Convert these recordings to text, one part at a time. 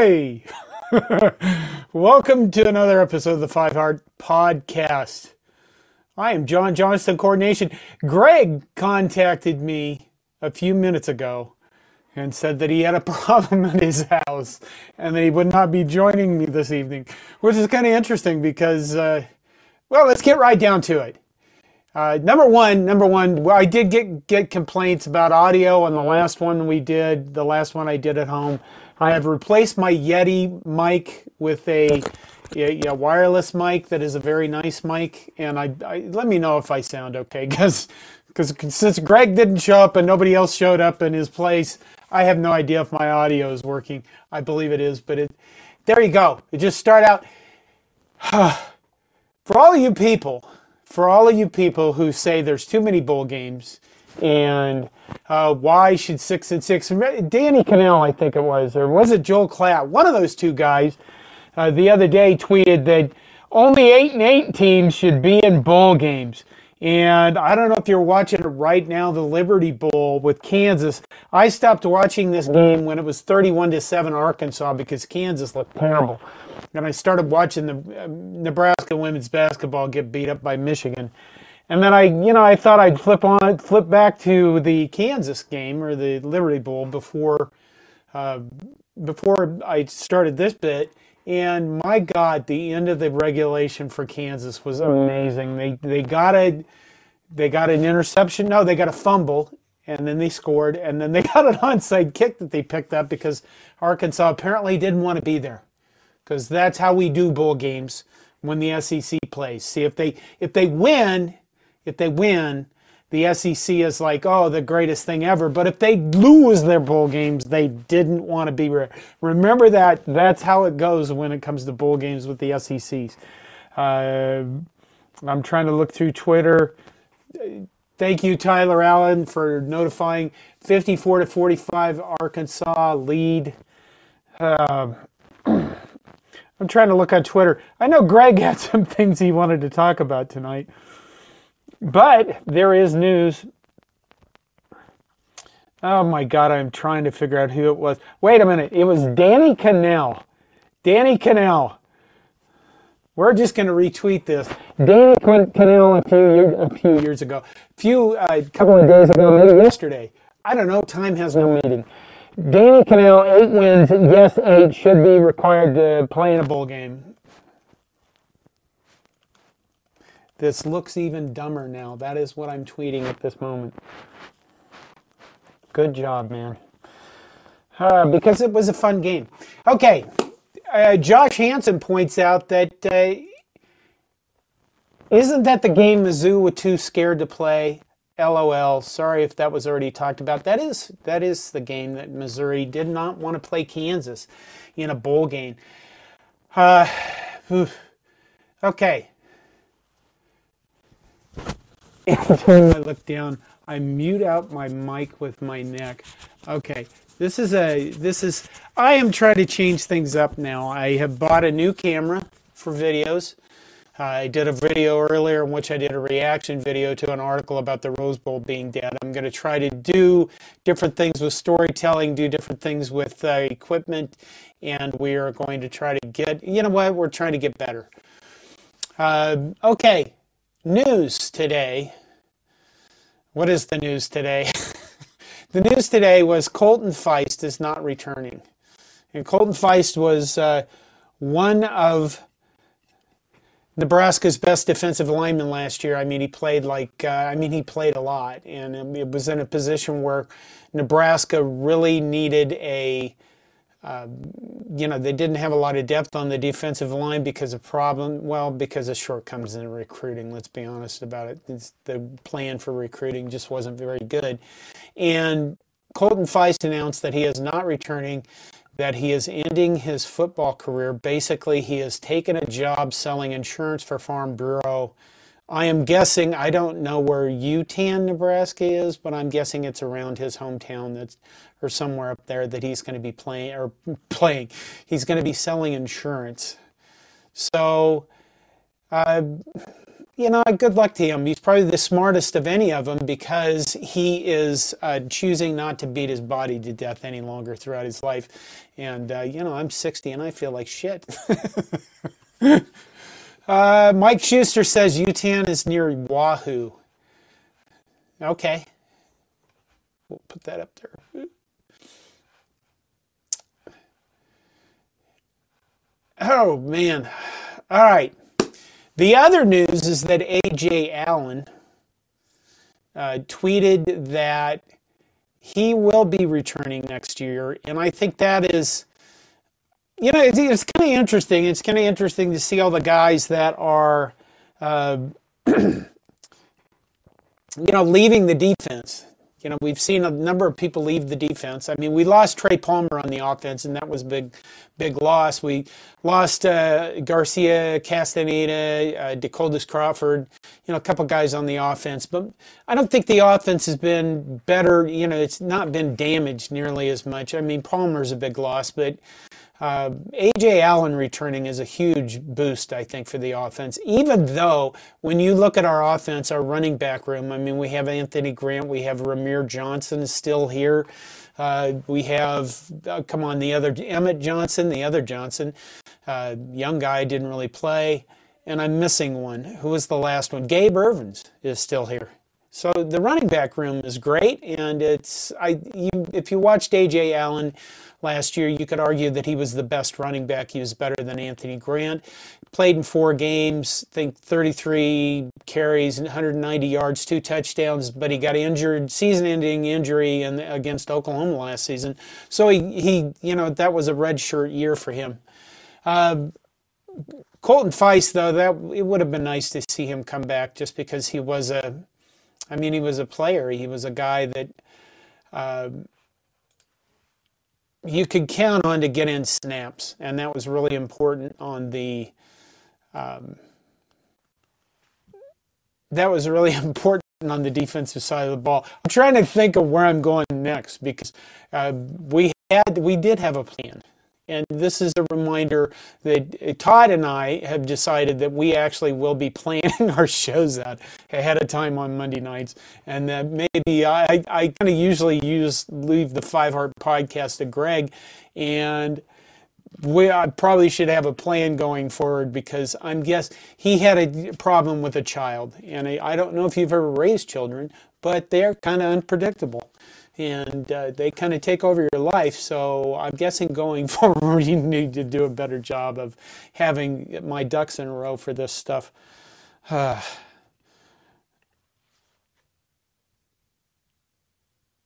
Hey! Welcome to another episode of the Five Heart Podcast. I am John Johnston Corn Nation. Greg contacted me a few minutes ago and said that he had a problem at his house and that he would not be joining me this evening, which is kind of interesting because, uh, well, let's get right down to it. Uh, number one, number one, well, I did get get complaints about audio on the last one we did, the last one I did at home. I have replaced my Yeti mic with a, a, a wireless mic that is a very nice mic, and I, I let me know if I sound okay, because because since Greg didn't show up and nobody else showed up in his place, I have no idea if my audio is working. I believe it is, but it there you go. It just start out for all of you people for all of you people who say there's too many bowl games and uh, why should six and six, Danny Kanell, I think it was, or was it Joel Klatt? One of those two guys uh, the other day tweeted that only eight and eight teams should be in bowl games. And I don't know if you're watching it right now, the Liberty Bowl with Kansas. I stopped watching this game when it was 31 to 7 Arkansas because Kansas looked terrible and I started watching the uh, Nebraska women's basketball get beat up by Michigan. And then I, you know, I thought I'd flip on, flip back to the Kansas game or the Liberty Bowl before, uh, before I started this bit. And my God, the end of the regulation for Kansas was amazing. They they got a, they got an interception. No, they got a fumble, and then they scored, and then they got an onside kick that they picked up because Arkansas apparently didn't want to be there because that's how we do bowl games when the SEC plays. See if they if they win, if they win, the SEC is like, oh, the greatest thing ever. But if they lose their bowl games, they didn't want to be. Re- Remember that. That's how it goes when it comes to bowl games with the SECs. Uh, I'm trying to look through Twitter. Thank you, Tyler Allen, for notifying 54 to 45 Arkansas lead. Uh, I'm trying to look on Twitter. I know Greg had some things he wanted to talk about tonight, but there is news. Oh my God, I'm trying to figure out who it was. Wait a minute. It was Danny Kanell. Danny Kanell. We're just going to retweet this. Danny Kanell a few a few years ago, a few uh, couple of days ago, maybe yesterday. I don't know. Time has no meaning. Danny Kanell, eight wins. Yes, eight should be required to play in a bowl game. This looks even dumber now. That is what I'm tweeting at this moment. Good job, man. Uh, because it was a fun game. Okay, uh, Josh Hanson points out that uh, not that the game Mizzou were too scared to play? LOL. Sorry if that was already talked about. That is that is the game that Missouri did not want to play Kansas in a bowl game. Uh, okay. I look down, I mute out my mic with my neck. Okay. This is a this is I am trying to change things up now. I have bought a new camera for videos. I did a video earlier in which I did a reaction video to an article about the Rose Bowl being dead. I'm going to try to do different things with storytelling, do different things with uh, equipment, and we are going to try to get, you know what, we're trying to get better. Uh, okay, news today. What is the news today? the news today was Colton Feist is not returning. And Colton Feist was uh, one of Nebraska's best defensive lineman last year. I mean, he played like, uh, I mean, he played a lot, and it was in a position where Nebraska really needed a, you know, they didn't have a lot of depth on the defensive line because of problem, well, because of shortcomings in recruiting. Let's be honest about it. It's, the plan for recruiting just wasn't very good, and Colton Feist announced that he is not returning that he is ending his football career. Basically, he has taken a job selling insurance for Farm Bureau. I am guessing, I don't know where Yutan, Nebraska is, but I'm guessing it's around his hometown that's, or somewhere up there that he's going to be playing, or playing. He's going to be selling insurance. So, uh, you know, good luck to him. He's probably the smartest of any of them because he is uh, choosing not to beat his body to death any longer throughout his life. And, uh, you know, I'm 60 and I feel like shit. uh, Mike Schuster says Yutan is near Wahoo. Okay. We'll put that up there. Oh, man. All right. The other news is that Ajay Allen uh, tweeted that he will be returning next year. And I think that is, you know, it's, it's kind of interesting. It's kind of interesting to see all the guys that are, uh, you know, leaving the defense. You know, we've seen a number of people leave the defense. I mean, we lost Trey Palmer on the offense, and that was a big, big loss. We lost uh, Garcia, Castaneda, uh, Crawford, you know, a couple guys on the offense. But I don't think the offense has been better. You know, it's not been damaged nearly as much. I mean, Palmer's a big loss, but uh, Ajay Allen returning is a huge boost, I think, for the offense. Even though, when you look at our offense, our running back room, I mean, we have Anthony Grant, we have Rahmir Johnson still here. Uh, we have, uh, come on, the other Emmett Johnson, the other Johnson, uh, young guy didn't really play, and I'm missing one. Who was the last one? Gabe Ervins is still here. So the running back room is great, and it's I. You, if you watched Ajay Allen last year, you could argue that he was the best running back. He was better than Anthony Grant. Played in four games, think 33 carries, and 190 yards, two touchdowns, but he got injured, season-ending injury in, against Oklahoma last season. So he, he, you know, that was a redshirt year for him. Uh, Colton Feist, though, that it would have been nice to see him come back just because he was a, I mean, he was a player. He was a guy that. Uh, you could count on to get in snaps, and that was really important on the. Um, that was really important on the defensive side of the ball. I'm trying to think of where I'm going next because uh, we had we did have a plan. And this is a reminder that uh, Todd and I have decided that we actually will be planning our shows out ahead of time on Monday nights. And that maybe I, I kind of usually use leave the Five Heart podcast to Greg. And we I probably should have a plan going forward because I'm guess he had a problem with a child. And I, I don't know if you've ever raised children, but they're kind of unpredictable and uh, they kind of take over your life. So I'm guessing going forward, you need to do a better job of having my ducks in a row for this stuff.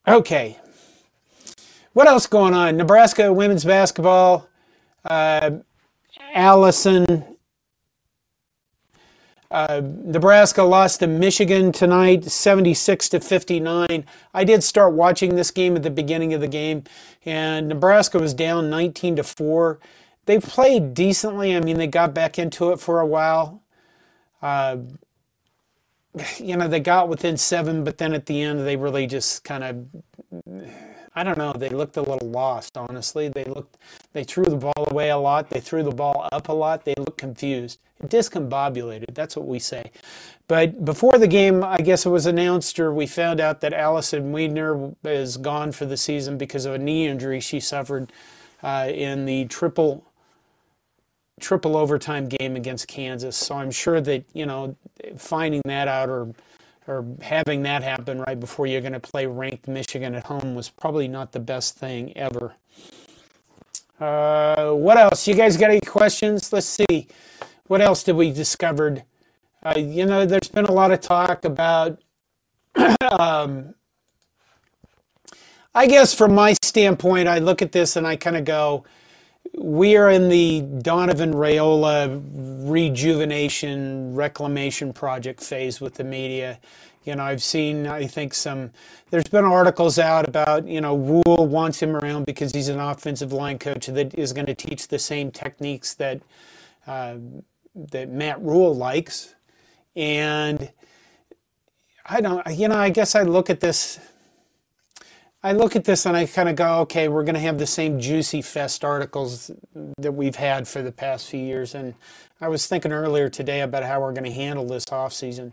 okay. What else going on? Nebraska women's basketball. Uh, Allison uh, Nebraska lost to Michigan tonight, 76 to 59. I did start watching this game at the beginning of the game, and Nebraska was down 19 to 4. They played decently. I mean, they got back into it for a while. Uh, you know, they got within seven, but then at the end, they really just kind of I don't know. They looked a little lost, honestly. They looked, they threw the ball away a lot. They threw the ball up a lot. They looked confused, discombobulated. That's what we say. But before the game, I guess it was announced or we found out that Allison Weidner is gone for the season because of a knee injury she suffered uh, in the triple triple overtime game against Kansas. So I'm sure that you know finding that out or or having that happen right before you're going to play ranked Michigan at home was probably not the best thing ever. Uh, what else? You guys got any questions? Let's see. What else did we discovered? Uh, you know, there's been a lot of talk about. um, I guess from my standpoint, I look at this and I kind of go, we are in the Donovan Raiola rejuvenation reclamation project phase with the media. You know, I've seen, I think, some, there's been articles out about, you know, Rhule wants him around because he's an offensive line coach that is going to teach the same techniques that, uh, that Matt Rhule likes. And I don't, you know, I guess I look at this I look at this and I kind of go, okay, we're going to have the same juicy fest articles that we've had for the past few years. And I was thinking earlier today about how we're going to handle this off season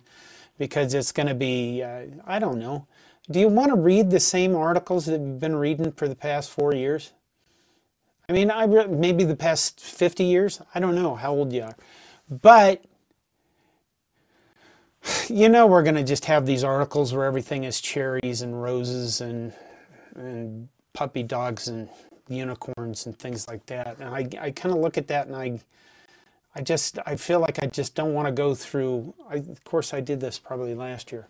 because it's going to be, uh, I don't know. Do you want to read the same articles that you've been reading for the past four years? I mean, I re- maybe the past 50 years. I don't know how old you are. But you know we're going to just have these articles where everything is cherries and roses and and puppy dogs and unicorns and things like that. And I, I kind of look at that and I I just I feel like I just don't want to go through. I, of course, I did this probably last year.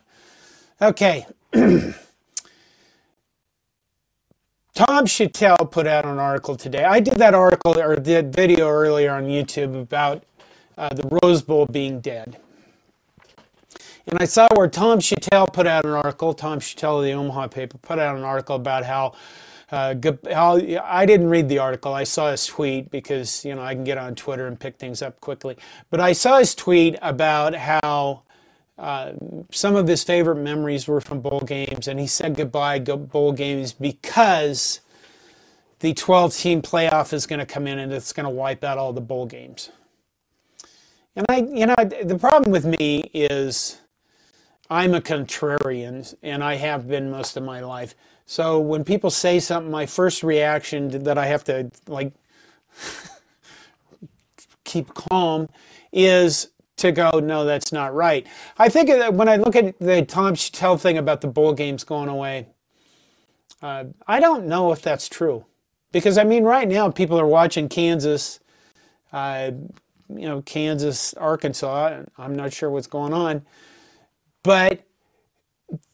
Okay. Tom Shatel put out an article today. I did that article or did video earlier on YouTube about uh, the Rose Bowl being dead. And I saw where Tom Shatel put out an article, Tom Shatel of the Omaha paper put out an article about how, uh, how I didn't read the article. I saw his tweet because, you know, I can get on Twitter and pick things up quickly. But I saw his tweet about how uh, some of his favorite memories were from bowl games, and he said goodbye to bowl games because the 12 team playoff is going to come in and it's going to wipe out all the bowl games. And I, you know, the problem with me is I'm a contrarian, and I have been most of my life. So when people say something, my first reaction that I have to like keep calm is to go, no, that's not right. I think that when I look at the Tom Shatel thing about the bowl games going away, uh, I don't know if that's true. Because, I mean, right now people are watching Kansas, uh, you know, Kansas, Arkansas. I'm not sure what's going on. But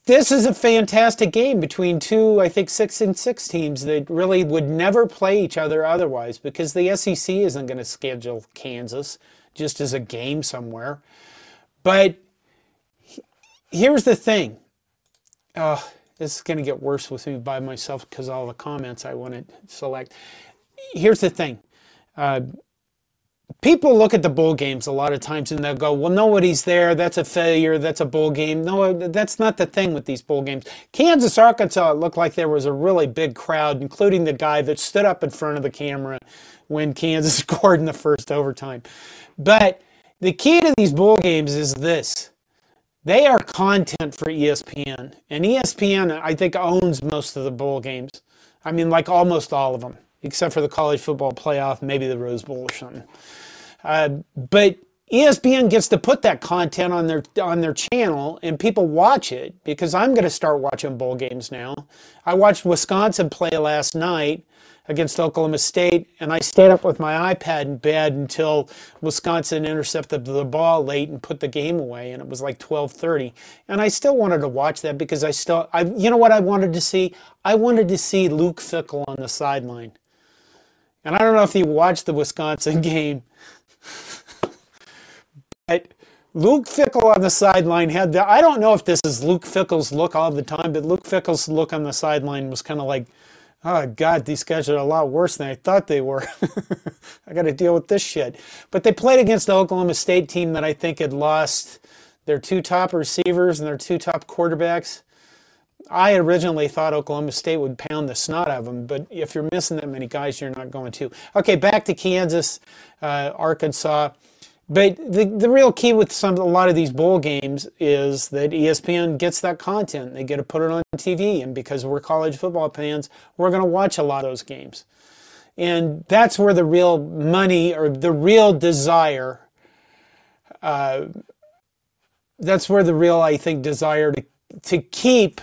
this is a fantastic game between two, I think, six and six teams that really would never play each other otherwise because the SEC isn't going to schedule Kansas just as a game somewhere. But here's the thing. This is going to get worse with me by myself because all the comments I want to select. Here's the thing. Uh, people look at the bowl games a lot of times and they'll go, well, nobody's there. That's a failure. That's a bowl game. No, that's not the thing with these bowl games. Kansas, Arkansas, looked like there was a really big crowd, including the guy that stood up in front of the camera when Kansas scored in the first overtime. But the key to these bowl games is this. They are content for ESPN. And ESPN, I think, owns most of the bowl games. I mean, like almost all of them, except for the college football playoff, maybe the Rose Bowl or something. Uh, but ESPN gets to put that content on their on their channel and people watch it because I'm going to start watching bowl games now. I watched Wisconsin play last night against Oklahoma State and I stayed up with my iPad in bed until Wisconsin intercepted the ball late and put the game away and it was like 12:30 and I still wanted to watch that because I still I you know what I wanted to see? I wanted to see Luke Fickell on the sideline. And I don't know if you watched the Wisconsin game but Luke Fickell on the sideline had the. I don't know if this is Luke Fickell's look all the time, but Luke Fickell's look on the sideline was kind of like, oh God, these guys are a lot worse than I thought they were. I got to deal with this shit. But they played against the Oklahoma State team that I think had lost their two top receivers and their two top quarterbacks. I originally thought Oklahoma State would pound the snot out of them, but if you're missing that many guys, you're not going to. Okay, back to Kansas, uh, Arkansas. But the, the real key with some a lot of these bowl games is that ESPN gets that content. They get to put it on TV, and because we're college football fans, we're going to watch a lot of those games. And that's where the real money or the real desire, uh, that's where the real, I think, desire to, to keep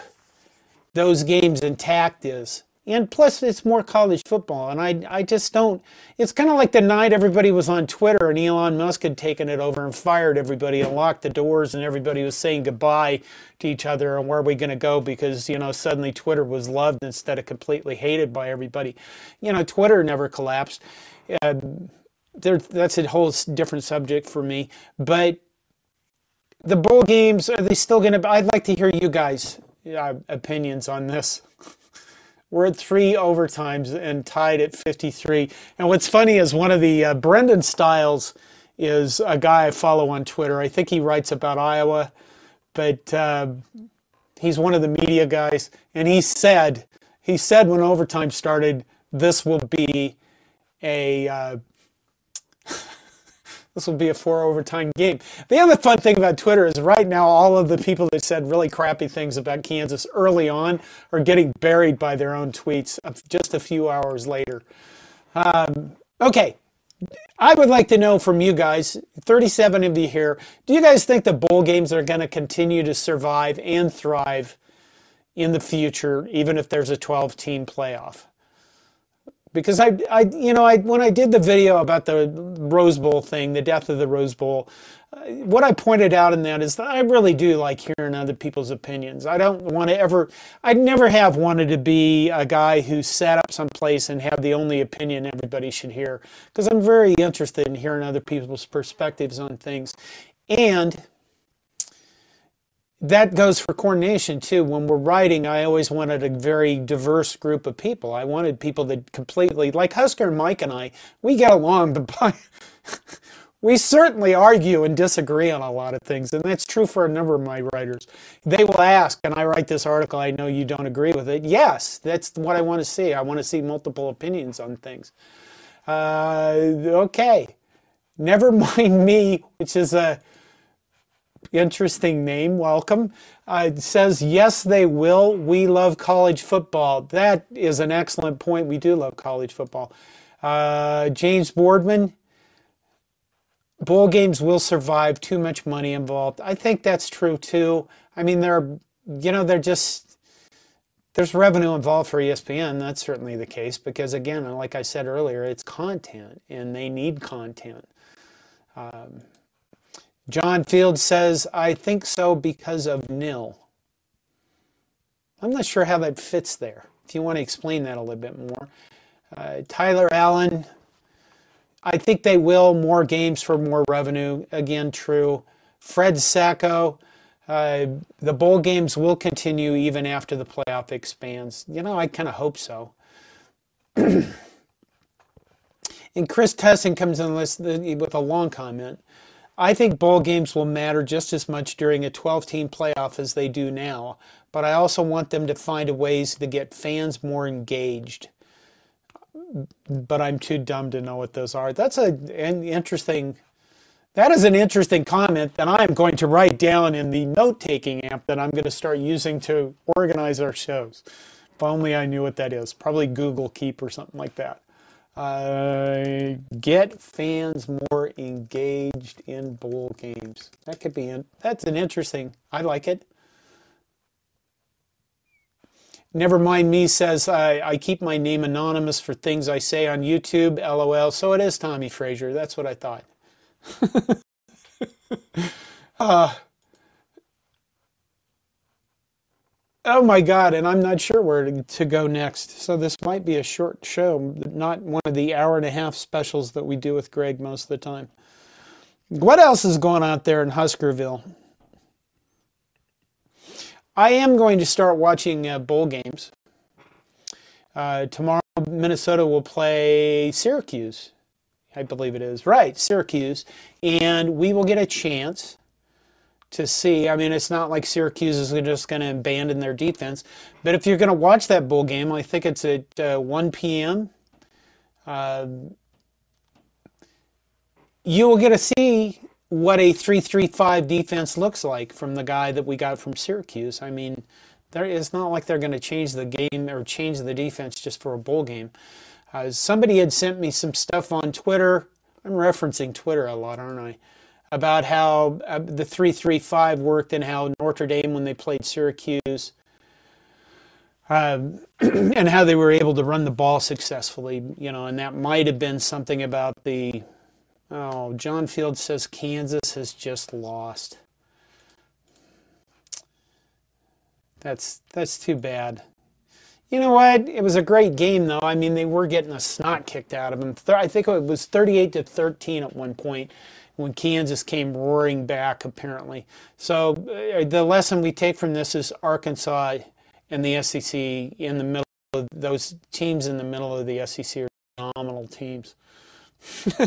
those games intact is. And plus, it's more college football. And I, I just don't. It's kind of like the night everybody was on Twitter and Elon Musk had taken it over and fired everybody and locked the doors, and everybody was saying goodbye to each other and where are we going to go because, you know, suddenly Twitter was loved instead of completely hated by everybody. You know, Twitter never collapsed. Uh, there, that's a whole different subject for me. But the bowl games, are they still going to? I'd like to hear you guys' uh, opinions on this. We're at three overtimes and tied at 53. And what's funny is one of the uh, Brendan Stiles is a guy I follow on Twitter. I think he writes about Iowa, but uh, he's one of the media guys. And he said, he said when overtime started, this will be a uh, this will be a four overtime game. The other fun thing about Twitter is right now all of the people that said really crappy things about Kansas early on are getting buried by their own tweets just a few hours later. Um, okay, I would like to know from you guys, 37 of you here, do you guys think the bowl games are going to continue to survive and thrive in the future, even if there's a 12 team playoff? Because I, I, you know, I when I did the video about the Rose Bowl thing, the death of the Rose Bowl, uh, what I pointed out in that is that I really do like hearing other people's opinions. I don't want to ever, I never have wanted to be a guy who sat up someplace and had the only opinion everybody should hear, because I'm very interested in hearing other people's perspectives on things. And that goes for Corn Nation too. When we're writing, I always wanted a very diverse group of people. I wanted people that completely, like Husker and Mike and I, we get along, but we certainly argue and disagree on a lot of things, and that's true for a number of my writers. They will ask, and I write this article, I know you don't agree with it. Yes, that's what I want to see. I want to see multiple opinions on things. Uh, okay. Never mind me, which is a interesting name. Welcome. Uh, it says, yes, they will. We love college football. That is an excellent point. We do love college football. Uh, James Boardman, bowl games will survive too much money involved i think that's true too i mean they're you know they're just there's revenue involved for espn that's certainly the case because again like i said earlier it's content and they need content um, john field says i think so because of nil i'm not sure how that fits there if you want to explain that a little bit more uh, tyler allen I think they will. More games for more revenue. Again, true. Fred Sacco, uh, the bowl games will continue even after the playoff expands. You know, I kind of hope so. and Chris Tesson comes in with a long comment. I think bowl games will matter just as much during a 12 team playoff as they do now, but I also want them to find ways to get fans more engaged but I'm too dumb to know what those are. That's a, an interesting. That is an interesting comment that I'm going to write down in the note-taking app that I'm going to start using to organize our shows. If only I knew what that is. Probably Google Keep or something like that. Uh, get fans more engaged in bowl games. That could be. An that's an interesting. I like it. Never mind me says I, I keep my name anonymous for things I say on YouTube. LOL. So it is Tommie Frazier. That's what I thought. uh, oh my God. And I'm not sure where to, go next. So this might be a short show, not one of the hour and a half specials that we do with Greg most of the time. What else is going on there in Huskerville? I am going to start watching uh, bowl games. Uh, tomorrow, Minnesota will play Syracuse. I believe it is. Right, Syracuse. And we will get a chance to see. I mean, it's not like Syracuse is just going to abandon their defense. But if you're going to watch that bowl game, I think it's at uh, 1 p.m. Uh, you will get to see what a 3-3-5 defense looks like from the guy that we got from Syracuse. I mean, there is not like they're going to change the game or change the defense just for a bowl game. Uh, somebody had sent me some stuff on Twitter. I'm referencing Twitter a lot, aren't I? About how uh, the 3-3-5 worked and how Notre Dame, when they played Syracuse, um, and how they were able to run the ball successfully, you know, and that might have been something about the Oh, John Field says Kansas has just lost. That's that's too bad. You know what? It was a great game, though. I mean, they were getting a snot kicked out of them. I think it was 38 to 13 at one point when Kansas came roaring back, apparently. So uh, the lesson we take from this is Arkansas and the SEC in the middle of those teams in the middle of the SEC are phenomenal teams.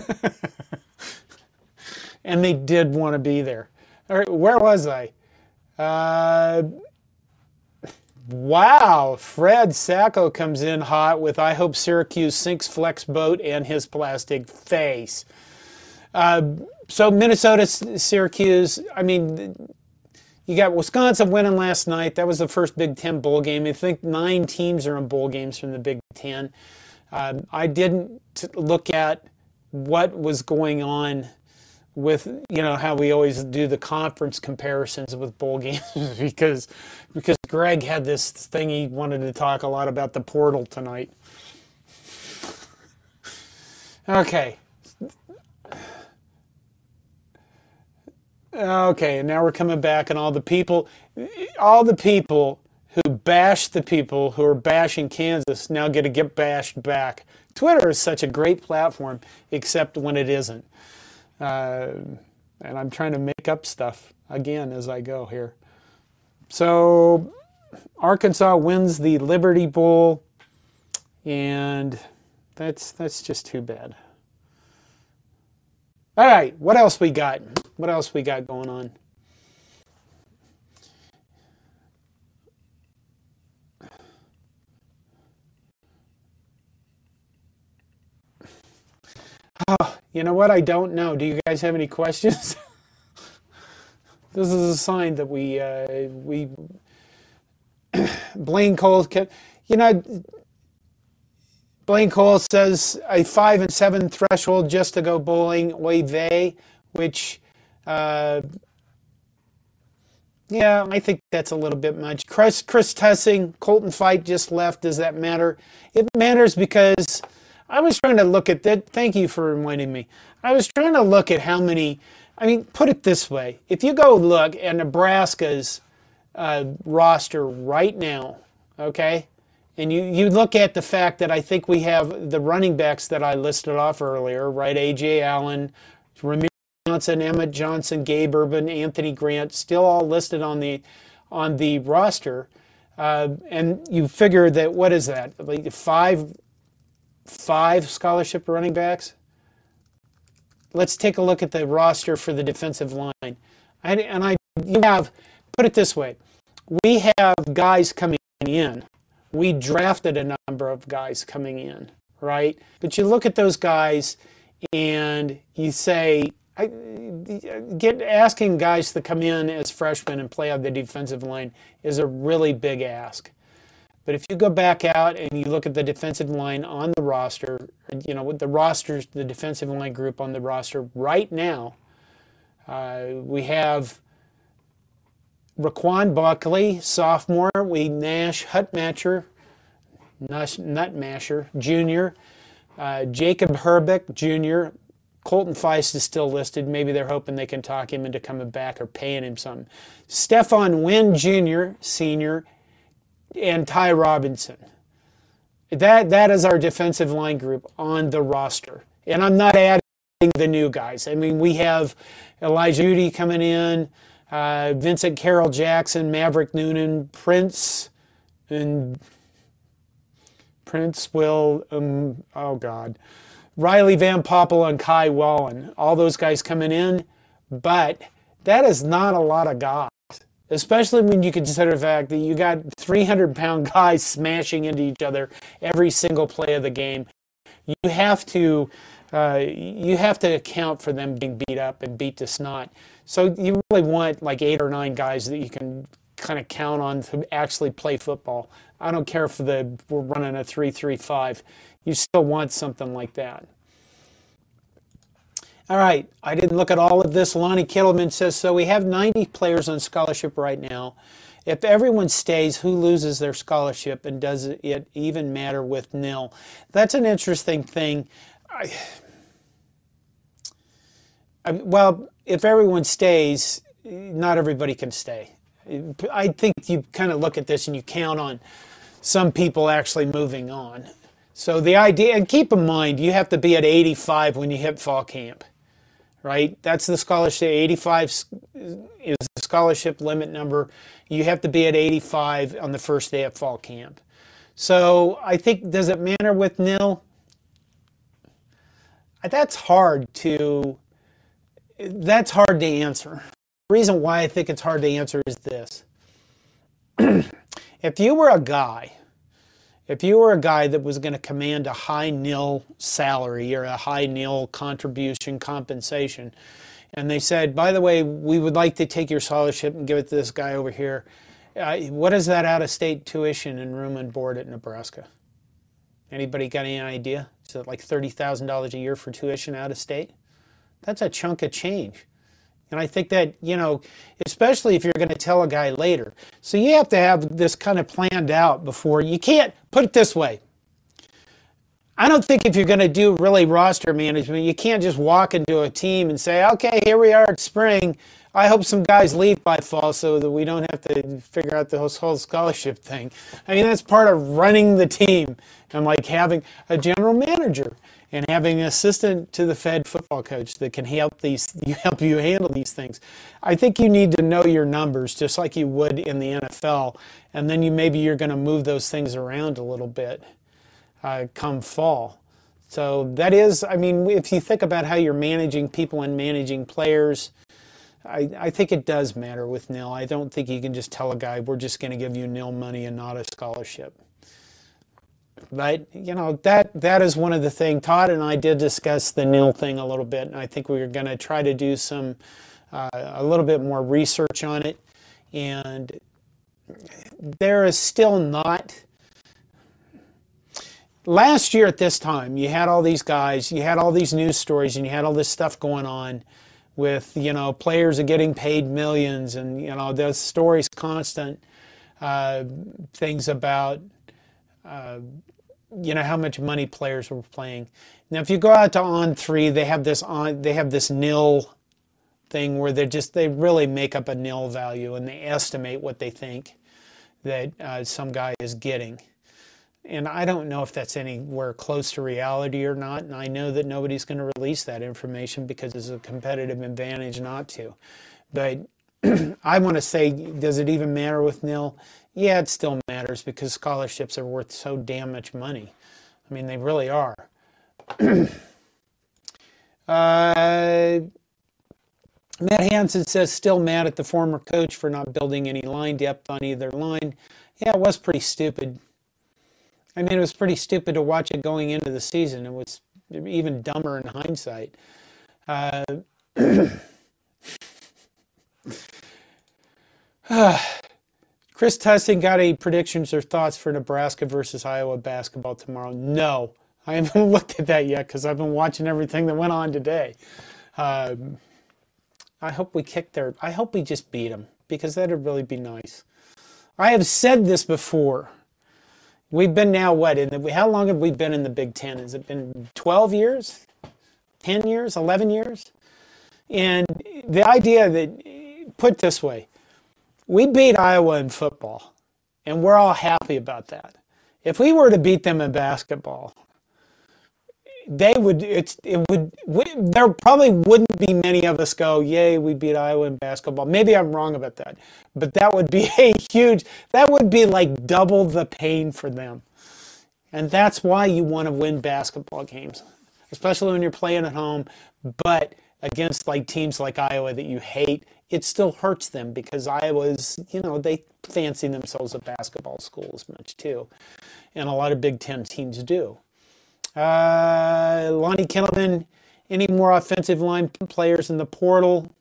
and they did want to be there. All right, where was I? Uh, Wow, Fred Sacco comes in hot with I hope Syracuse sinks Fleck's boat and his plastic face. Uh, so Minnesota, Syracuse. I mean, you got Wisconsin winning last night. That was the first Big Ten bowl game. I think nine teams are in bowl games from the Big Ten. Uh, I didn't look at what was going on with you know how we always do the conference comparisons with bowl games because because Greg had this thing he wanted to talk a lot about the portal tonight. Okay. Okay, and now we're coming back and all the people all the people who bash the people who are bashing Kansas now get to get bashed back. Twitter is such a great platform except when it isn't. Uh, and I'm trying to make up stuff again as I go here. So Arkansas wins the Liberty Bowl, and that's that's just too bad. All right, what else we got? What else we got going on? Oh, you know what? I don't know. Do you guys have any questions? this is a sign that we uh, we Blaine Cole. Can. You know, Blaine Cole says a five and seven threshold just to go bowling. Oy vey, which. Uh, yeah, I think that's a little bit much. Chris, Chris Tussing, Colton Fight just left. Does that matter? It matters because I was trying to look at that. Thank you for reminding me. I was trying to look at how many. I mean, put it this way: if you go look at Nebraska's uh, roster right now, okay, and you you look at the fact that I think we have the running backs that I listed off earlier, right? Ajay Allen, Rahmir Johnson, Emmett Johnson, Gabe Ervin, Anthony Grant, still all listed on the on the roster. Uh, and you figure that what is that? Like five five scholarship running backs. Let's take a look at the roster for the defensive line. and I, you have, put it this way, we have guys coming in. We drafted a number of guys coming in, right? But you look at those guys and you say, I, get asking guys to come in as freshmen and play on the defensive line is a really big ask. But if you go back out and you look at the defensive line on the roster, you know, with the rosters, the defensive line group on the roster right now, uh, we have Ru'Quan Buckley, sophomore. We Nash Hutmacher, Nutmasher, junior. Uh, Jacob Herbeck, junior. Colton Feist is still listed. Maybe they're hoping they can talk him into coming back or paying him something. Stephon Wynn Jr., senior, and Ty Robinson. That that is our defensive line group on the roster. And I'm not adding the new guys. I mean, we have Elijah Jeudy coming in, uh, Vincent Carroll Jackson, Maverick Noonan, Prince, and Prince will, um, oh God, Riley Van Poppel and Kai Wallen. All those guys coming in, but that is not a lot of guys especially when you consider the fact that you got 300 pound guys smashing into each other every single play of the game. You have to uh, you have to account for them being beat up and beat to snot. So you really want like eight or nine guys that you can kind of count on to actually play football. I don't care if the we're running a three-three-five. You still want something like that. All right, I didn't look at all of this. Lonnie Kittleman says so. We have 90 players on scholarship right now. If everyone stays, who loses their scholarship, and does it even matter with nil? That's an interesting thing. I, I, well, if everyone stays, not everybody can stay. I think you kind of look at this and you count on some people actually moving on. So the idea, and keep in mind, you have to be at 85 when you hit fall camp right? That's the scholarship. 85 is the scholarship limit number. You have to be at 85 on the first day of fall camp. So I think, does it matter with nil? That's hard to, that's hard to answer. The reason why I think it's hard to answer is this. If you were a guy, if you were a guy that was going to command a high nil salary or a high nil contribution compensation, and they said, by the way, we would like to take your scholarship and give it to this guy over here. Uh, what is that out of state tuition and room and board at Nebraska? Anybody got any idea? Is it like $30,000 a year for tuition out of state? That's a chunk of change. And I think that, you know, especially if you're going to tell a guy later. So you have to have this kind of planned out before you can't put it this way. I don't think if you're going to do really roster management, you can't just walk into a team and say, okay, here we are at spring. I hope some guys leave by fall so that we don't have to figure out the whole scholarship thing. I mean, that's part of running the team and like having a general manager and having an assistant to the Fed football coach that can help these you help you handle these things. I think you need to know your numbers just like you would in the NFL, and then you maybe you're going to move those things around a little bit uh, come fall. So that is, I mean, if you think about how you're managing people and managing players, I, I think it does matter with nil. I don't think you can just tell a guy we're just going to give you nil money and not a scholarship. But you know that that is one of the things. Todd and I did discuss the nil thing a little bit, and I think we are going to try to do some uh, a little bit more research on it. And there is still not. Last year at this time, you had all these guys, you had all these news stories, and you had all this stuff going on with you know players are getting paid millions, and you know the stories constant uh, things about. Uh, you know how much money players were playing. Now, if you go out to on three, they have this on they have this nil thing where they just they really make up a nil value and they estimate what they think that uh, some guy is getting. And I don't know if that's anywhere close to reality or not. And I know that nobody's going to release that information because it's a competitive advantage not to. But I want to say, does it even matter with nil? Yeah, it still matters because scholarships are worth so damn much money. I mean, they really are. uh, Matt Hansen says, still mad at the former coach for not building any line depth on either line. Yeah, it was pretty stupid. I mean, it was pretty stupid to watch it going into the season. It was even dumber in hindsight. Uh, Chris Tussing got any predictions or thoughts for Nebraska versus Iowa basketball tomorrow? No, I haven't looked at that yet because I've been watching everything that went on today. Um, I hope we kick their. I hope we just beat them because that'd really be nice. I have said this before. We've been now what? In the, how long have we been in the Big Ten? Has it been 12 years? 10 years? 11 years? And the idea that, put this way, we beat Iowa in football, and we're all happy about that. If we were to beat them in basketball, they would. It's it would. We, there probably wouldn't be many of us go, "Yay, we beat Iowa in basketball." Maybe I'm wrong about that, but that would be a huge. That would be like double the pain for them, and that's why you want to win basketball games, especially when you're playing at home. But against like teams like Iowa that you hate it still hurts them because Iowa's, you know, they fancy themselves a basketball school as much too. And a lot of Big Ten teams do. Uh, Lonnie Kittleman, any more offensive line players in the portal?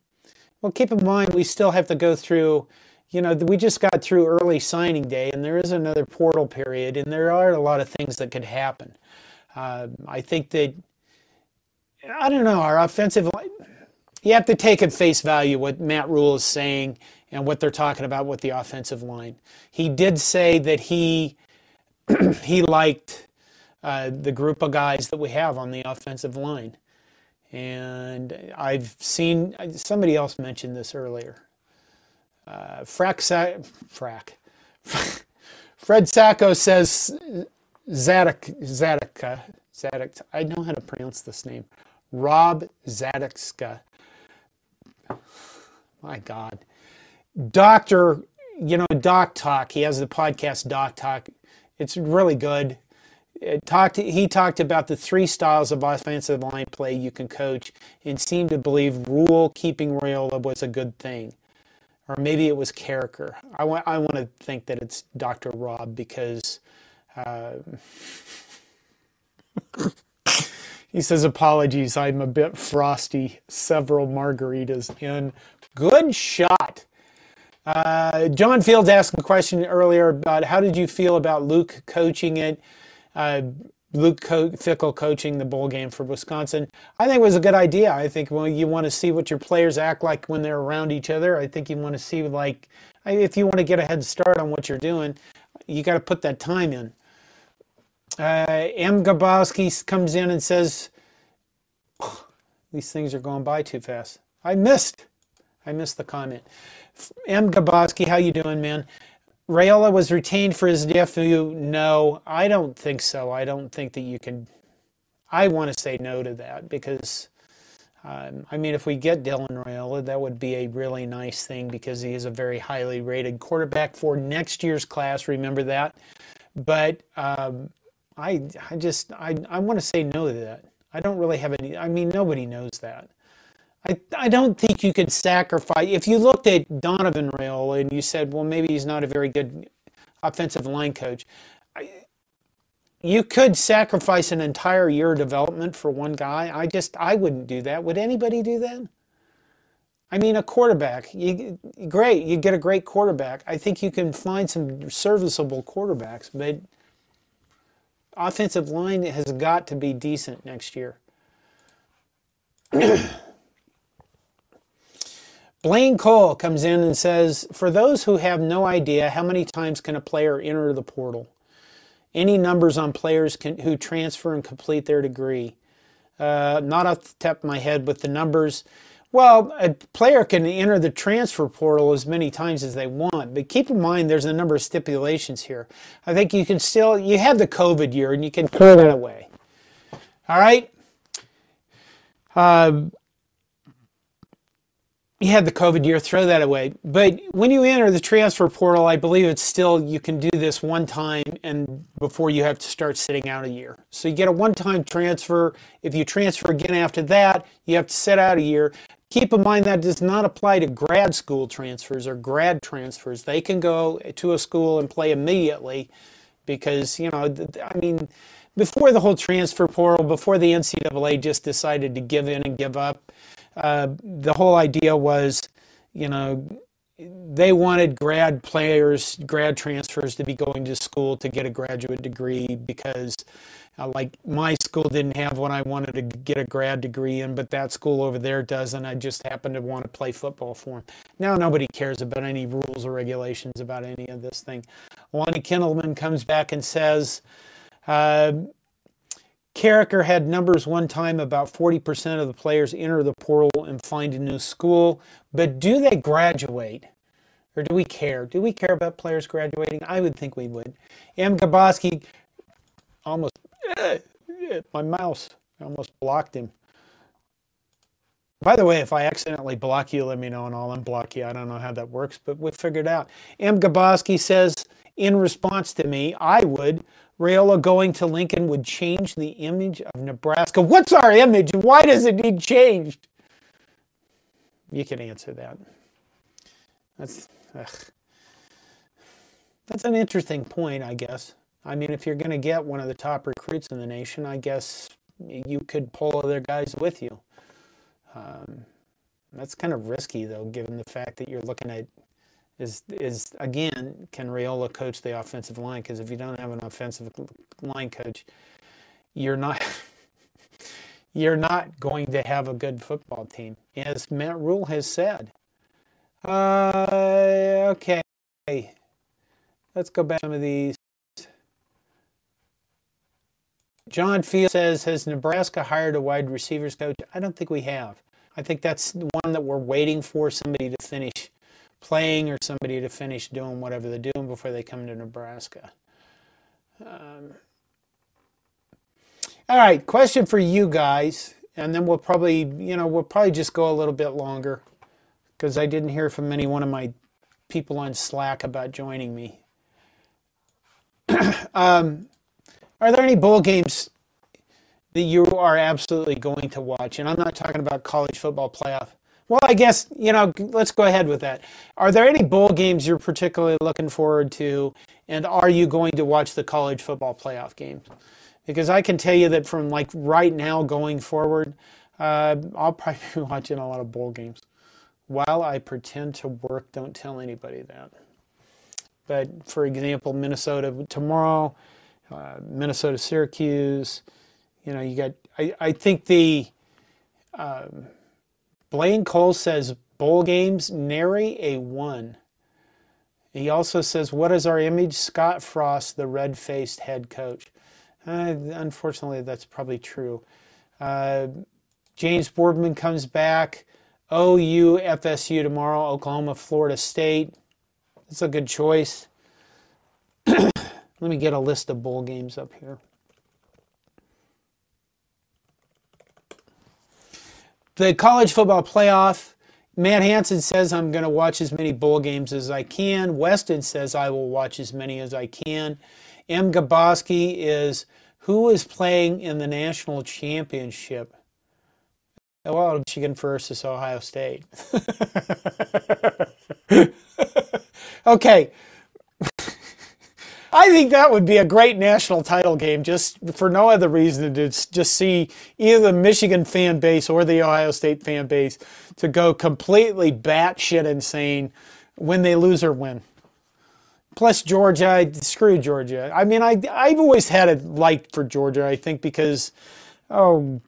Well, keep in mind, we still have to go through, you know, we just got through early signing day and there is another portal period and there are a lot of things that could happen. Uh, I think that, I don't know, our offensive line, you have to take at face value what Matt Rhule is saying and what they're talking about with the offensive line. He did say that he he liked uh, the group of guys that we have on the offensive line, and I've seen somebody else mentioned this earlier. Uh, Frack, Sa- Frack. Fred Sacco says Zadok, Zadok, Zadok, I know how to pronounce this name. Rob Zatechka my God. Doctor, you know, Doc Talk, he has the podcast Doc Talk. It's really good. It talked, he talked about the three styles of offensive line play you can coach and seemed to believe Rhule keeping Raiola was a good thing. or maybe it was Carriker. I want I want to think that it's Dr. Rob because uh, he says apologies. I'm a bit frosty. Several margaritas in. Good shot. Uh, John Fields asked a question earlier about how did you feel about Luke coaching it. Uh, Luke Co- Fickell coaching the bowl game for Wisconsin. I think it was a good idea. I think well, you want to see what your players act like when they're around each other. I think you want to see like if you want to get a head start on what you're doing, you got to put that time in. Uh, M. Gaboski comes in and says, "These things are going by too fast." I missed. I missed the comment. M. Gaboski, how you doing, man? Raiola was retained for his nephew. No, I don't think so. I don't think that you can. I want to say no to that because, um, I mean, if we get Dylan Raiola, that would be a really nice thing because he is a very highly rated quarterback for next year's class. Remember that. But um, I, I just, I, I want to say no to that. I don't really have any. I mean, nobody knows that. I, I don't think you could sacrifice. If you looked at Donovan Raiola and you said, well, maybe he's not a very good offensive line coach, I, you could sacrifice an entire year of development for one guy. I just, I wouldn't do that. Would anybody do that? I mean, a quarterback, you, great, you get a great quarterback. I think you can find some serviceable quarterbacks, but offensive line has got to be decent next year. Blaine Cole comes in and says, For those who have no idea, how many times can a player enter the portal? Any numbers on players can, who transfer and complete their degree? Uh, not off the top of my head with the numbers. Well, a player can enter the transfer portal as many times as they want, but keep in mind there's a number of stipulations here. I think you can still, you have the COVID year and you can throw that away. All right? Uh, you had the COVID year, throw that away. But when you enter the transfer portal, I believe it's still you can do this one time and before you have to start sitting out a year. So you get a one-time transfer. If you transfer again after that, you have to sit out a year. Keep in mind that does not apply to grad school transfers or grad transfers. They can go to a school and play immediately because, you know, I mean, before the whole transfer portal, before the NCAA just decided to give in and give up, uh, the whole idea was, you know, they wanted grad players, grad transfers to be going to school to get a graduate degree because, uh, like, my school didn't have what I wanted to get a grad degree in, but that school over there does, and I just happen to want to play football for them. Now nobody cares about any rules or regulations about any of this thing. Lonnie Kindleman comes back and says, uh, Carriker had numbers one time about 40% of the players enter the portal and find a new school, but do they graduate? Or do we care? Do we care about players graduating? I would think we would. M. Gaboski almost, uh, my mouse almost blocked him. By the way, if I accidentally block you, let me know and I'll unblock you. I don't know how that works, but we figured out. M. Gaboski says, in response to me, I would Raiola going to Lincoln would change the image of Nebraska. What's our image? and Why does it need changed? You can answer that. That's ugh. that's an interesting point, I guess. I mean, if you're going to get one of the top recruits in the nation, I guess you could pull other guys with you. Um, that's kind of risky, though, given the fact that you're looking at is is again can Raiola coach the offensive line? Because if you don't have an offensive line coach, you're not you're not going to have a good football team, as Matt Rhule has said. Uh, okay, let's go back to some of these. John Field says, Has Nebraska hired a wide receivers coach? I don't think we have. I think that's one that we're waiting for somebody to finish playing or somebody to finish doing whatever they're doing before they come to Nebraska. Um, all right, question for you guys, and then we'll probably, you know, we'll probably just go a little bit longer because I didn't hear from any one of my people on Slack about joining me. um, are there any bowl games that you are absolutely going to watch? And I'm not talking about college football playoff Well, I guess, you know, let's go ahead with that. Are there any bowl games you're particularly looking forward to? And are you going to watch the college football playoff games? Because I can tell you that from like right now going forward, uh, I'll probably be watching a lot of bowl games. While I pretend to work, don't tell anybody that. But for example, Minnesota tomorrow, uh, Minnesota Syracuse, you know, you got, I, I think the, um, Blaine Cole says bowl games, nary a one. He also says, What is our image? Scott Frost, the red faced head coach. Uh, unfortunately, that's probably true. Uh, James Boardman comes back. OU, FSU tomorrow, Oklahoma, Florida State. It's a good choice. Let me get a list of bowl games up here. The college football playoff, Matt Hanson says I'm going to watch as many bowl games as I can. Weston says I will watch as many as I can. M. Gaboski is who is playing in the national championship? Well, Michigan versus Ohio State. okay. I think that would be a great national title game just for no other reason than to just see either the Michigan fan base or the Ohio State fan base to go completely batshit insane when they lose or win. Plus Georgia, screw Georgia. I mean, I I've always had a like for Georgia. I think because, oh,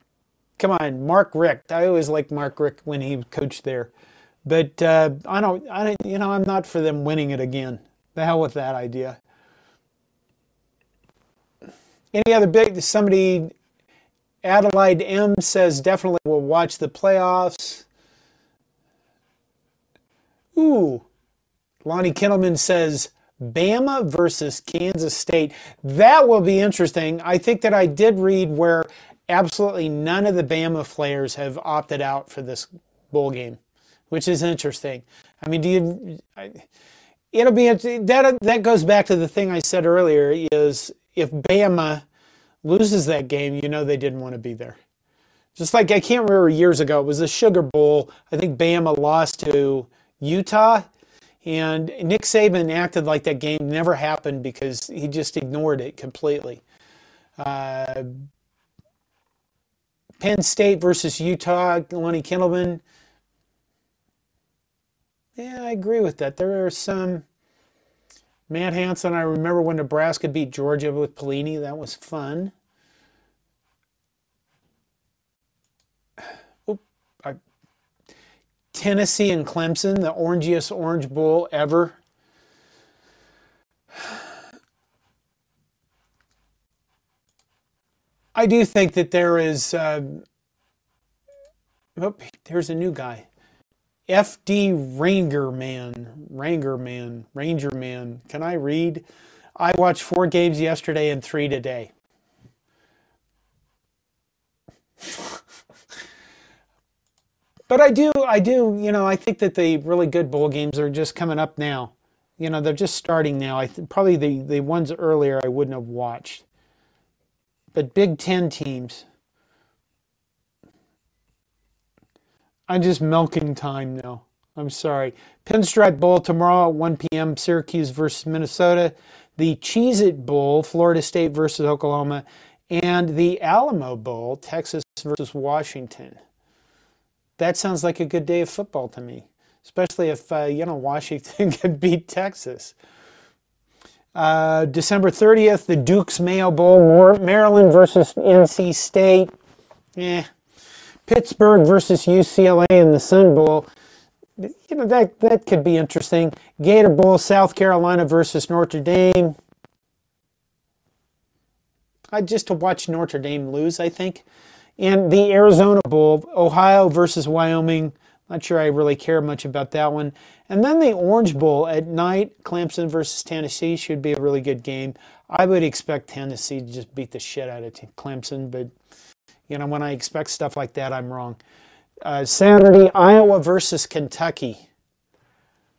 come on, Mark Richt. I always liked Mark Richt when he coached there, but uh, I don't. I you know I'm not for them winning it again. The hell with that idea. Any other big, somebody, Adelaide M says definitely will watch the playoffs. Ooh, Lonnie Kittleman says Bama versus Kansas State. That will be interesting. I think that I did read where absolutely none of the Bama players have opted out for this bowl game, which is interesting. I mean, do you? I, it'll be that that goes back to the thing I said earlier is if Bama loses that game, you know they didn't want to be there. Just like I can't remember years ago, it was the Sugar Bowl. I think Bama lost to Utah, and Nick Saban acted like that game never happened because he just ignored it completely. Uh, Penn State versus Utah, Lonnie Kittleman. Yeah, I agree with that. There are some Matt Hanson, I remember when Nebraska beat Georgia with Pelini. That was fun. Oop, I, Tennessee and Clemson, the orangiest Orange Bowl ever. I do think that there is. Uh, oh, there's a new guy. FD Ranger Man, Ranger Man, Ranger Man. Can I read? I watched four games yesterday and three today. but I do, I do, you know, I think that the really good bowl games are just coming up now. You know, they're just starting now. I th- probably the, the ones earlier I wouldn't have watched. But Big Ten teams, I'm just milking time now. I'm sorry. Pinstripe Bowl tomorrow at 1 p.m. Syracuse versus Minnesota. The Cheez It Bowl, Florida State versus Oklahoma. And the Alamo Bowl, Texas versus Washington. That sounds like a good day of football to me, especially if, uh, you know, Washington can beat Texas. Uh, December 30th, the Duke's Mayo Bowl, Maryland versus NC State. Yeah, Pittsburgh versus UCLA in the Sun Bowl. You know, that, that could be interesting. Gator Bowl, South Carolina versus Notre Dame. I just to watch Notre Dame lose, I think. And the Arizona Bowl, Ohio versus Wyoming. Not sure I really care much about that one. And then the Orange Bowl at night, Clemson versus Tennessee should be a really good game. I would expect Tennessee to just beat the shit out of Clemson, but you know, when I expect stuff like that, I'm wrong. Uh, Saturday, Iowa versus Kentucky.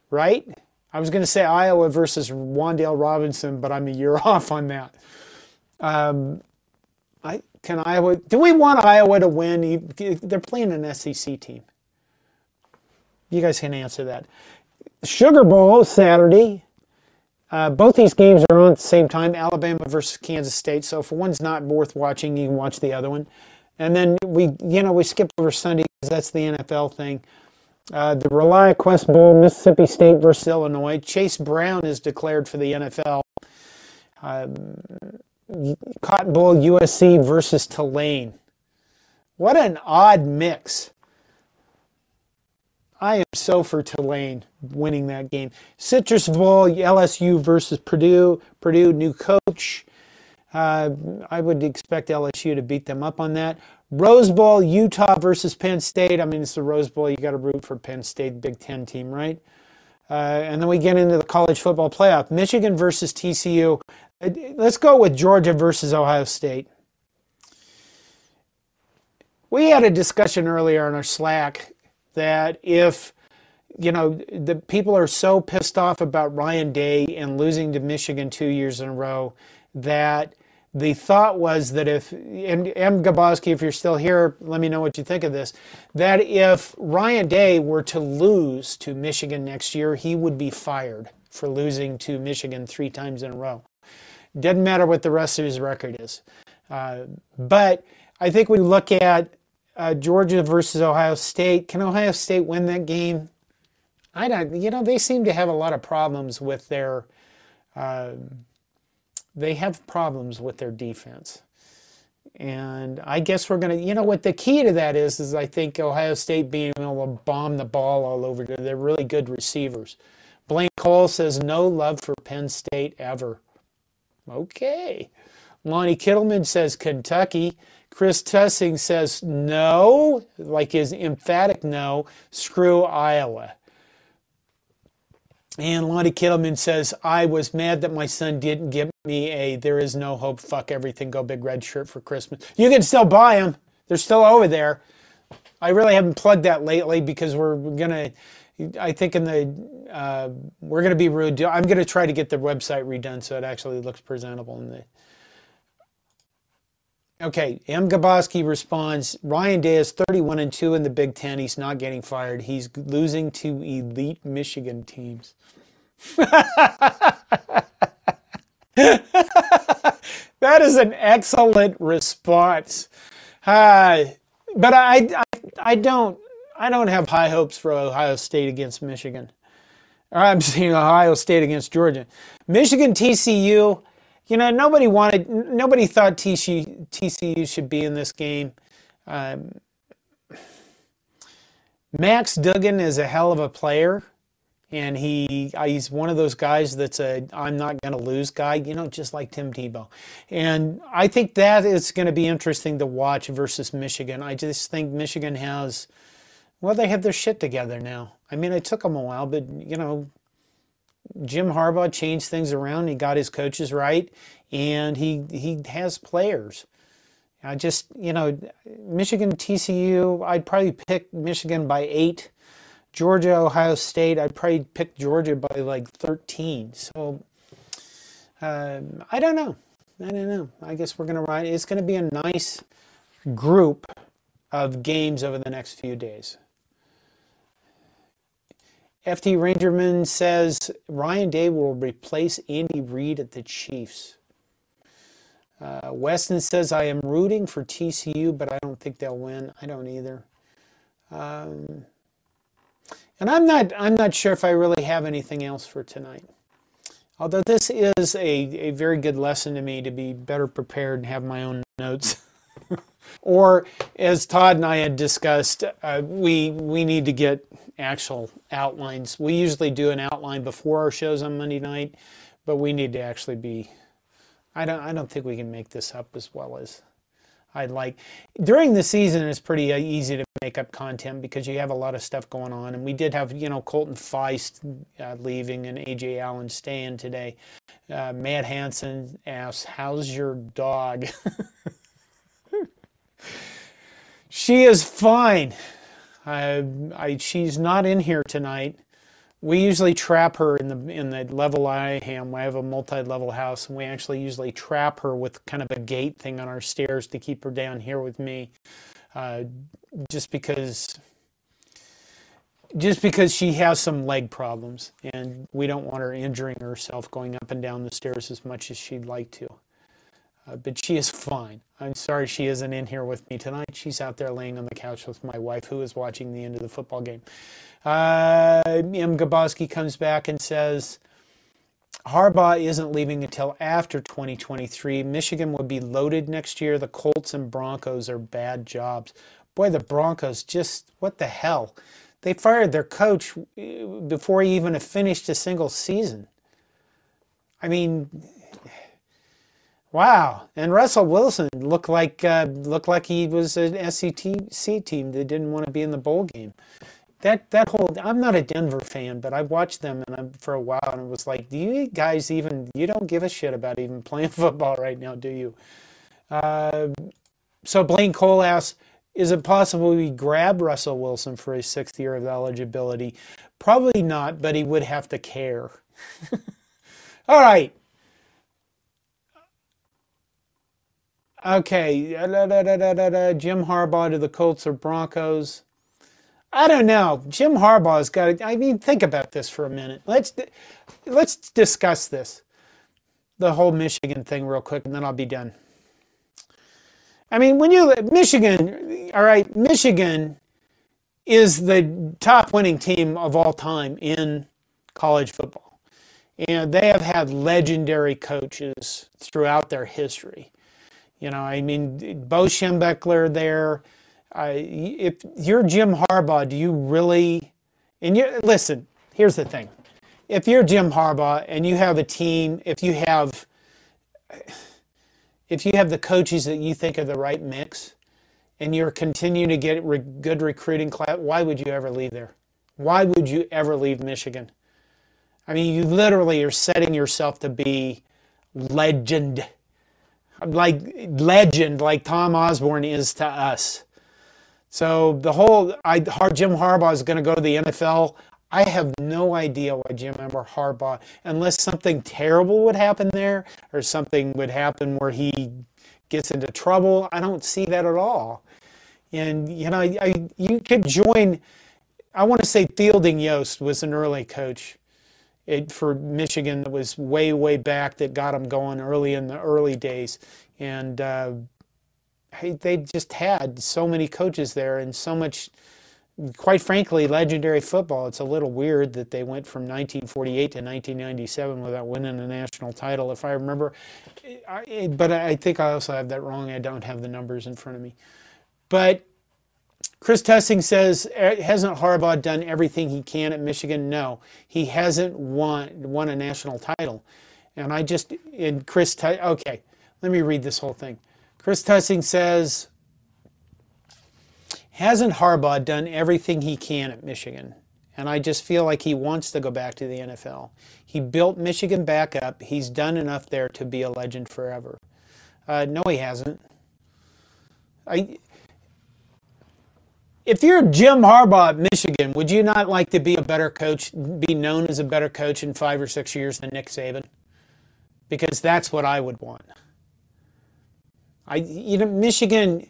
Right? I was going to say Iowa versus Wan'Dale Robinson, but I'm a year off on that. Um, I can Iowa. Do we want Iowa to win? They're playing an SEC team. You guys can answer that. Sugar Bowl Saturday. Uh, both these games are on at the same time. Alabama versus Kansas State. So if one's not worth watching, you can watch the other one. And then we, you know, we skip over Sunday because that's the NFL thing. Uh, the ReliaQuest Bowl, Mississippi State versus Illinois. Chase Brown is declared for the NFL. Um, Cotton Bowl, USC versus Tulane. What an odd mix. I am so for Tulane winning that game. Citrus Bowl, LSU versus Purdue. Purdue, new coach. Uh, I would expect LSU to beat them up on that. Rose Bowl, Utah versus Penn State. I mean, it's the Rose Bowl. You got to root for Penn State, Big Ten team, right? Uh, and then we get into the college football playoff. Michigan versus TCU. Uh, let's go with Georgia versus Ohio State. We had a discussion earlier on our Slack that if you know the people are so pissed off about Ryan Day and losing to Michigan two years in a row that the thought was that if and M. Gaboski, if you're still here, let me know what you think of this. That if Ryan Day were to lose to Michigan next year, he would be fired for losing to Michigan three times in a row. Doesn't matter what the rest of his record is. Uh, but I think we look at uh, Georgia versus Ohio State. Can Ohio State win that game? I don't. You know, they seem to have a lot of problems with their. Uh, they have problems with their defense, and I guess we're gonna. You know what the key to that is? Is I think Ohio State being able to bomb the ball all over. They're really good receivers. Blaine Cole says no love for Penn State ever. Okay. Lonnie Kittleman says Kentucky. Chris Tussing says no, like his emphatic no, screw Iowa. And Lonnie Kittleman says, I was mad that my son didn't give me a there is no hope, fuck everything, go big red shirt for Christmas. You can still buy them. They're still over there. I really haven't plugged that lately because we're gonna I think in the uh, we're gonna be rude. I'm gonna try to get the website redone so it actually looks presentable in the Okay, M. Gaboski responds Ryan Day is 31 and 2 in the Big Ten. He's not getting fired. He's losing to elite Michigan teams. that is an excellent response. Uh, but I, I, I don't I don't have high hopes for Ohio State against Michigan. I'm seeing Ohio State against Georgia. Michigan TCU you know, nobody wanted, nobody thought TCU, should be in this game. Um, Max Duggan is a hell of a player, and he he's one of those guys that's a I'm not going to lose guy, you know, just like Tim Tebow. And I think that is going to be interesting to watch versus Michigan. I just think Michigan has, well, they have their shit together now. I mean, it took them a while, but you know, Jim Harbaugh changed things around. He got his coaches right, and he he has players. I just you know, Michigan, TCU. I'd probably pick Michigan by eight. Georgia, Ohio State. I'd probably pick Georgia by like thirteen. So um, I don't know. I don't know. I guess we're gonna ride. It's gonna be a nice group of games over the next few days. FT Rangerman says Ryan Day will replace Andy Reid at the Chiefs. Uh, Weston says I am rooting for TCU, but I don't think they'll win. I don't either. Um, and I'm not I'm not sure if I really have anything else for tonight. Although this is a, a very good lesson to me to be better prepared and have my own notes. or as Todd and I had discussed, uh, we we need to get actual outlines. We usually do an outline before our shows on Monday night, but we need to actually be. I don't. I don't think we can make this up as well as I'd like. During the season, it's pretty uh, easy to make up content because you have a lot of stuff going on, and we did have you know Colton Feist uh, leaving and Ajay Allen staying today. Uh, Matt Hanson asks, "How's your dog?" she is fine. I, I, she's not in here tonight. We usually trap her in the in the level I am. I have a multi-level house, and we actually usually trap her with kind of a gate thing on our stairs to keep her down here with me, uh, just because just because she has some leg problems, and we don't want her injuring herself going up and down the stairs as much as she'd like to. Uh, but she is fine. I'm sorry she isn't in here with me tonight. She's out there laying on the couch with my wife, who is watching the end of the football game. Uh, M. Gaboski comes back and says, Harbaugh isn't leaving until after 2023. Michigan will be loaded next year. The Colts and Broncos are bad jobs. Boy, the Broncos just, what the hell? They fired their coach uh, before he even finished a single season. I mean, wow. And Russell Wilson looked like uh, looked like he was an SEC team that didn't want to be in the bowl game that that whole I'm not a Denver fan, but I watched them and I'm, for a while and it was like, do you guys even you don't give a shit about even playing football right now, do you? Uh, so Blaine Cole asks, is it possible we grab Russell Wilson for his sixth year of eligibility? Probably not, but he would have to care. All right. Okay, da, da, da, Jim Harbaugh to the Colts or Broncos. I don't know. Jim Harbaugh's got. I mean, think about this for a minute. Let's let's discuss this, the whole Michigan thing, real quick, and then I'll be done. I mean, when you Michigan, all right, Michigan is the top winning team of all time in college football, and they have had legendary coaches throughout their history. You know, I mean, Bo Schembechler there. Uh, if you're Jim Harbaugh, do you really? And you listen. Here's the thing: if you're Jim Harbaugh and you have a team, if you have, if you have the coaches that you think are the right mix, and you're continuing to get re- good recruiting class, why would you ever leave there? Why would you ever leave Michigan? I mean, you literally are setting yourself to be legend, like legend, like Tom Osborne is to us. So the whole I, Jim Harbaugh is going to go to the NFL. I have no idea why Jim Ember Harbaugh, unless something terrible would happen there or something would happen where he gets into trouble. I don't see that at all. And you know, I, you could join. I want to say Fielding Yost was an early coach it, for Michigan that was way way back that got them going early in the early days, and. Uh, they just had so many coaches there and so much, quite frankly, legendary football. It's a little weird that they went from 1948 to 1997 without winning a national title, if I remember. but I think I also have that wrong. I don't have the numbers in front of me. But Chris Tussing says, hasn't Harbaugh done everything he can at Michigan? No, he hasn't won won a national title. And I just, in Chris, okay, let me read this whole thing. Chris Tussing says, hasn't Harbaugh done everything he can at Michigan? And I just feel like he wants to go back to the NFL. He built Michigan back up. He's done enough there to be a legend forever. Uh, no, he hasn't. I, if you're Jim Harbaugh at Michigan, would you not like to be a better coach, be known as a better coach in five or six years than Nick Saban? Because that's what I would want. I, you know, Michigan,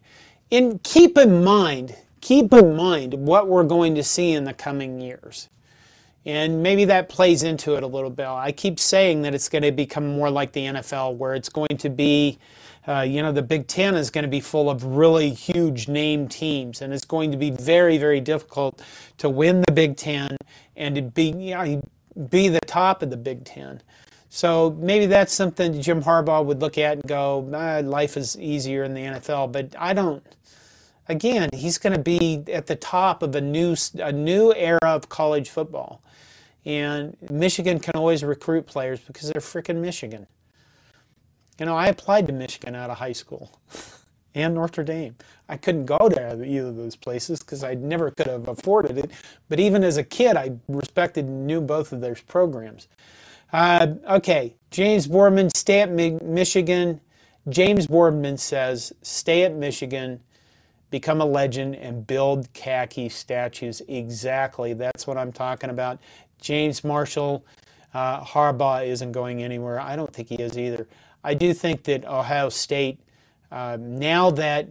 and keep in mind, keep in mind what we're going to see in the coming years. And maybe that plays into it a little bit. I keep saying that it's going to become more like the NFL, where it's going to be, uh, you know, the Big Ten is going to be full of really huge name teams, and it's going to be very, very difficult to win the Big Ten and to be, you know, be the top of the Big Ten. So maybe that's something Jim Harbaugh would look at and go, ah, life is easier in the NFL. But I don't. Again, he's going to be at the top of a new a new era of college football, and Michigan can always recruit players because they're freaking Michigan. You know, I applied to Michigan out of high school. and Notre Dame. I couldn't go to either of those places because I never could have afforded it. But even as a kid, I respected and knew both of those programs. Uh, okay, James Boardman, stay at Mi- Michigan. James Boardman says, stay at Michigan, become a legend, and build khaki statues. Exactly, that's what I'm talking about. James Marshall, uh, Harbaugh isn't going anywhere. I don't think he is either. I do think that Ohio State, uh, now that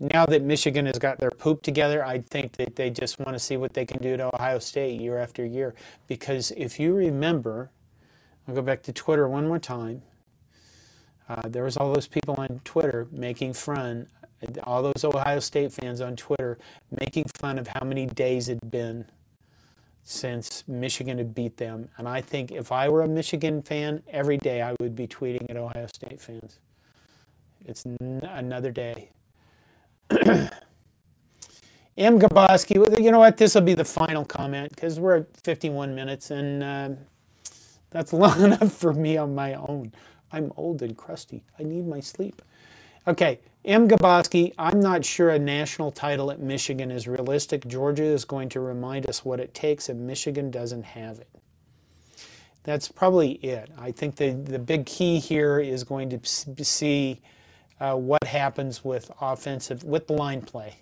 now that Michigan has got their poop together, I think that they just want to see what they can do to Ohio State year after year. Because if you remember, I'll go back to Twitter one more time. Uh, there was all those people on Twitter making fun, all those Ohio State fans on Twitter making fun of how many days it had been since Michigan had beat them. And I think if I were a Michigan fan, every day I would be tweeting at Ohio State fans. It's n- another day. M. Gaboski, you know what? This will be the final comment because we're at 51 minutes and uh, that's long enough for me on my own. I'm old and crusty. I need my sleep. Okay, M. Gaboski, I'm not sure a national title at Michigan is realistic. Georgia is going to remind us what it takes, and Michigan doesn't have it. That's probably it. I think the, the big key here is going to see uh, what happens with offensive, with the line play.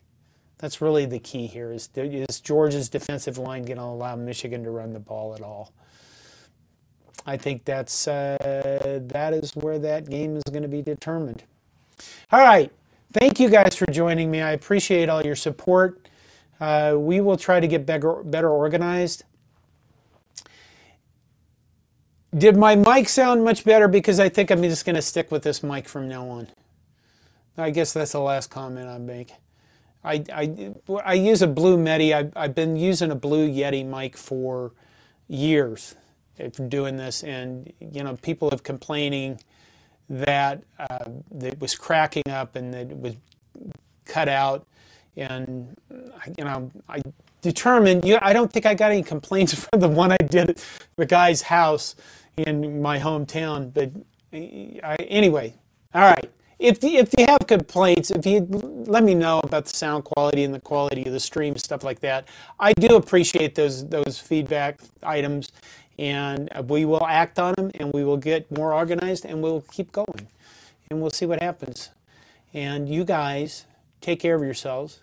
That's really the key here. Is, is Georgia's defensive line going to allow Michigan to run the ball at all? I think that's uh, that is where that game is going to be determined. All right, thank you guys for joining me. I appreciate all your support. Uh, we will try to get better better organized. Did my mic sound much better? Because I think I'm just going to stick with this mic from now on. I guess that's the last comment I make. I, I, I use a Blue Yeti. I, I've been using a Blue Yeti mic for years from doing this, and you know people have complaining that uh, that was cracking up and that was cut out, and you know I determined. You know, I don't think I got any complaints from the one I did at the guy's house in my hometown, but I, anyway, all right. If if you have complaints, if you let me know about the sound quality and the quality of the stream, stuff like that, I do appreciate those those feedback items, and we will act on them, and we will get more organized, and we'll keep going, and we'll see what happens. And you guys take care of yourselves.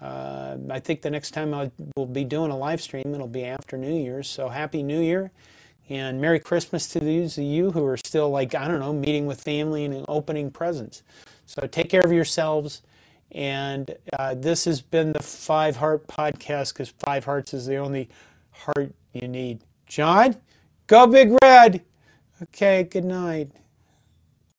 Uh, I think the next time I will be doing a live stream, it'll be after New Year's. So happy New Year. And Merry Christmas to those of you who are still like, I don't know, meeting with family and opening presents. So take care of yourselves. And uh, this has been the Five Heart Podcast because Five Hearts is the only heart you need. John, go Big Red. Okay, good night.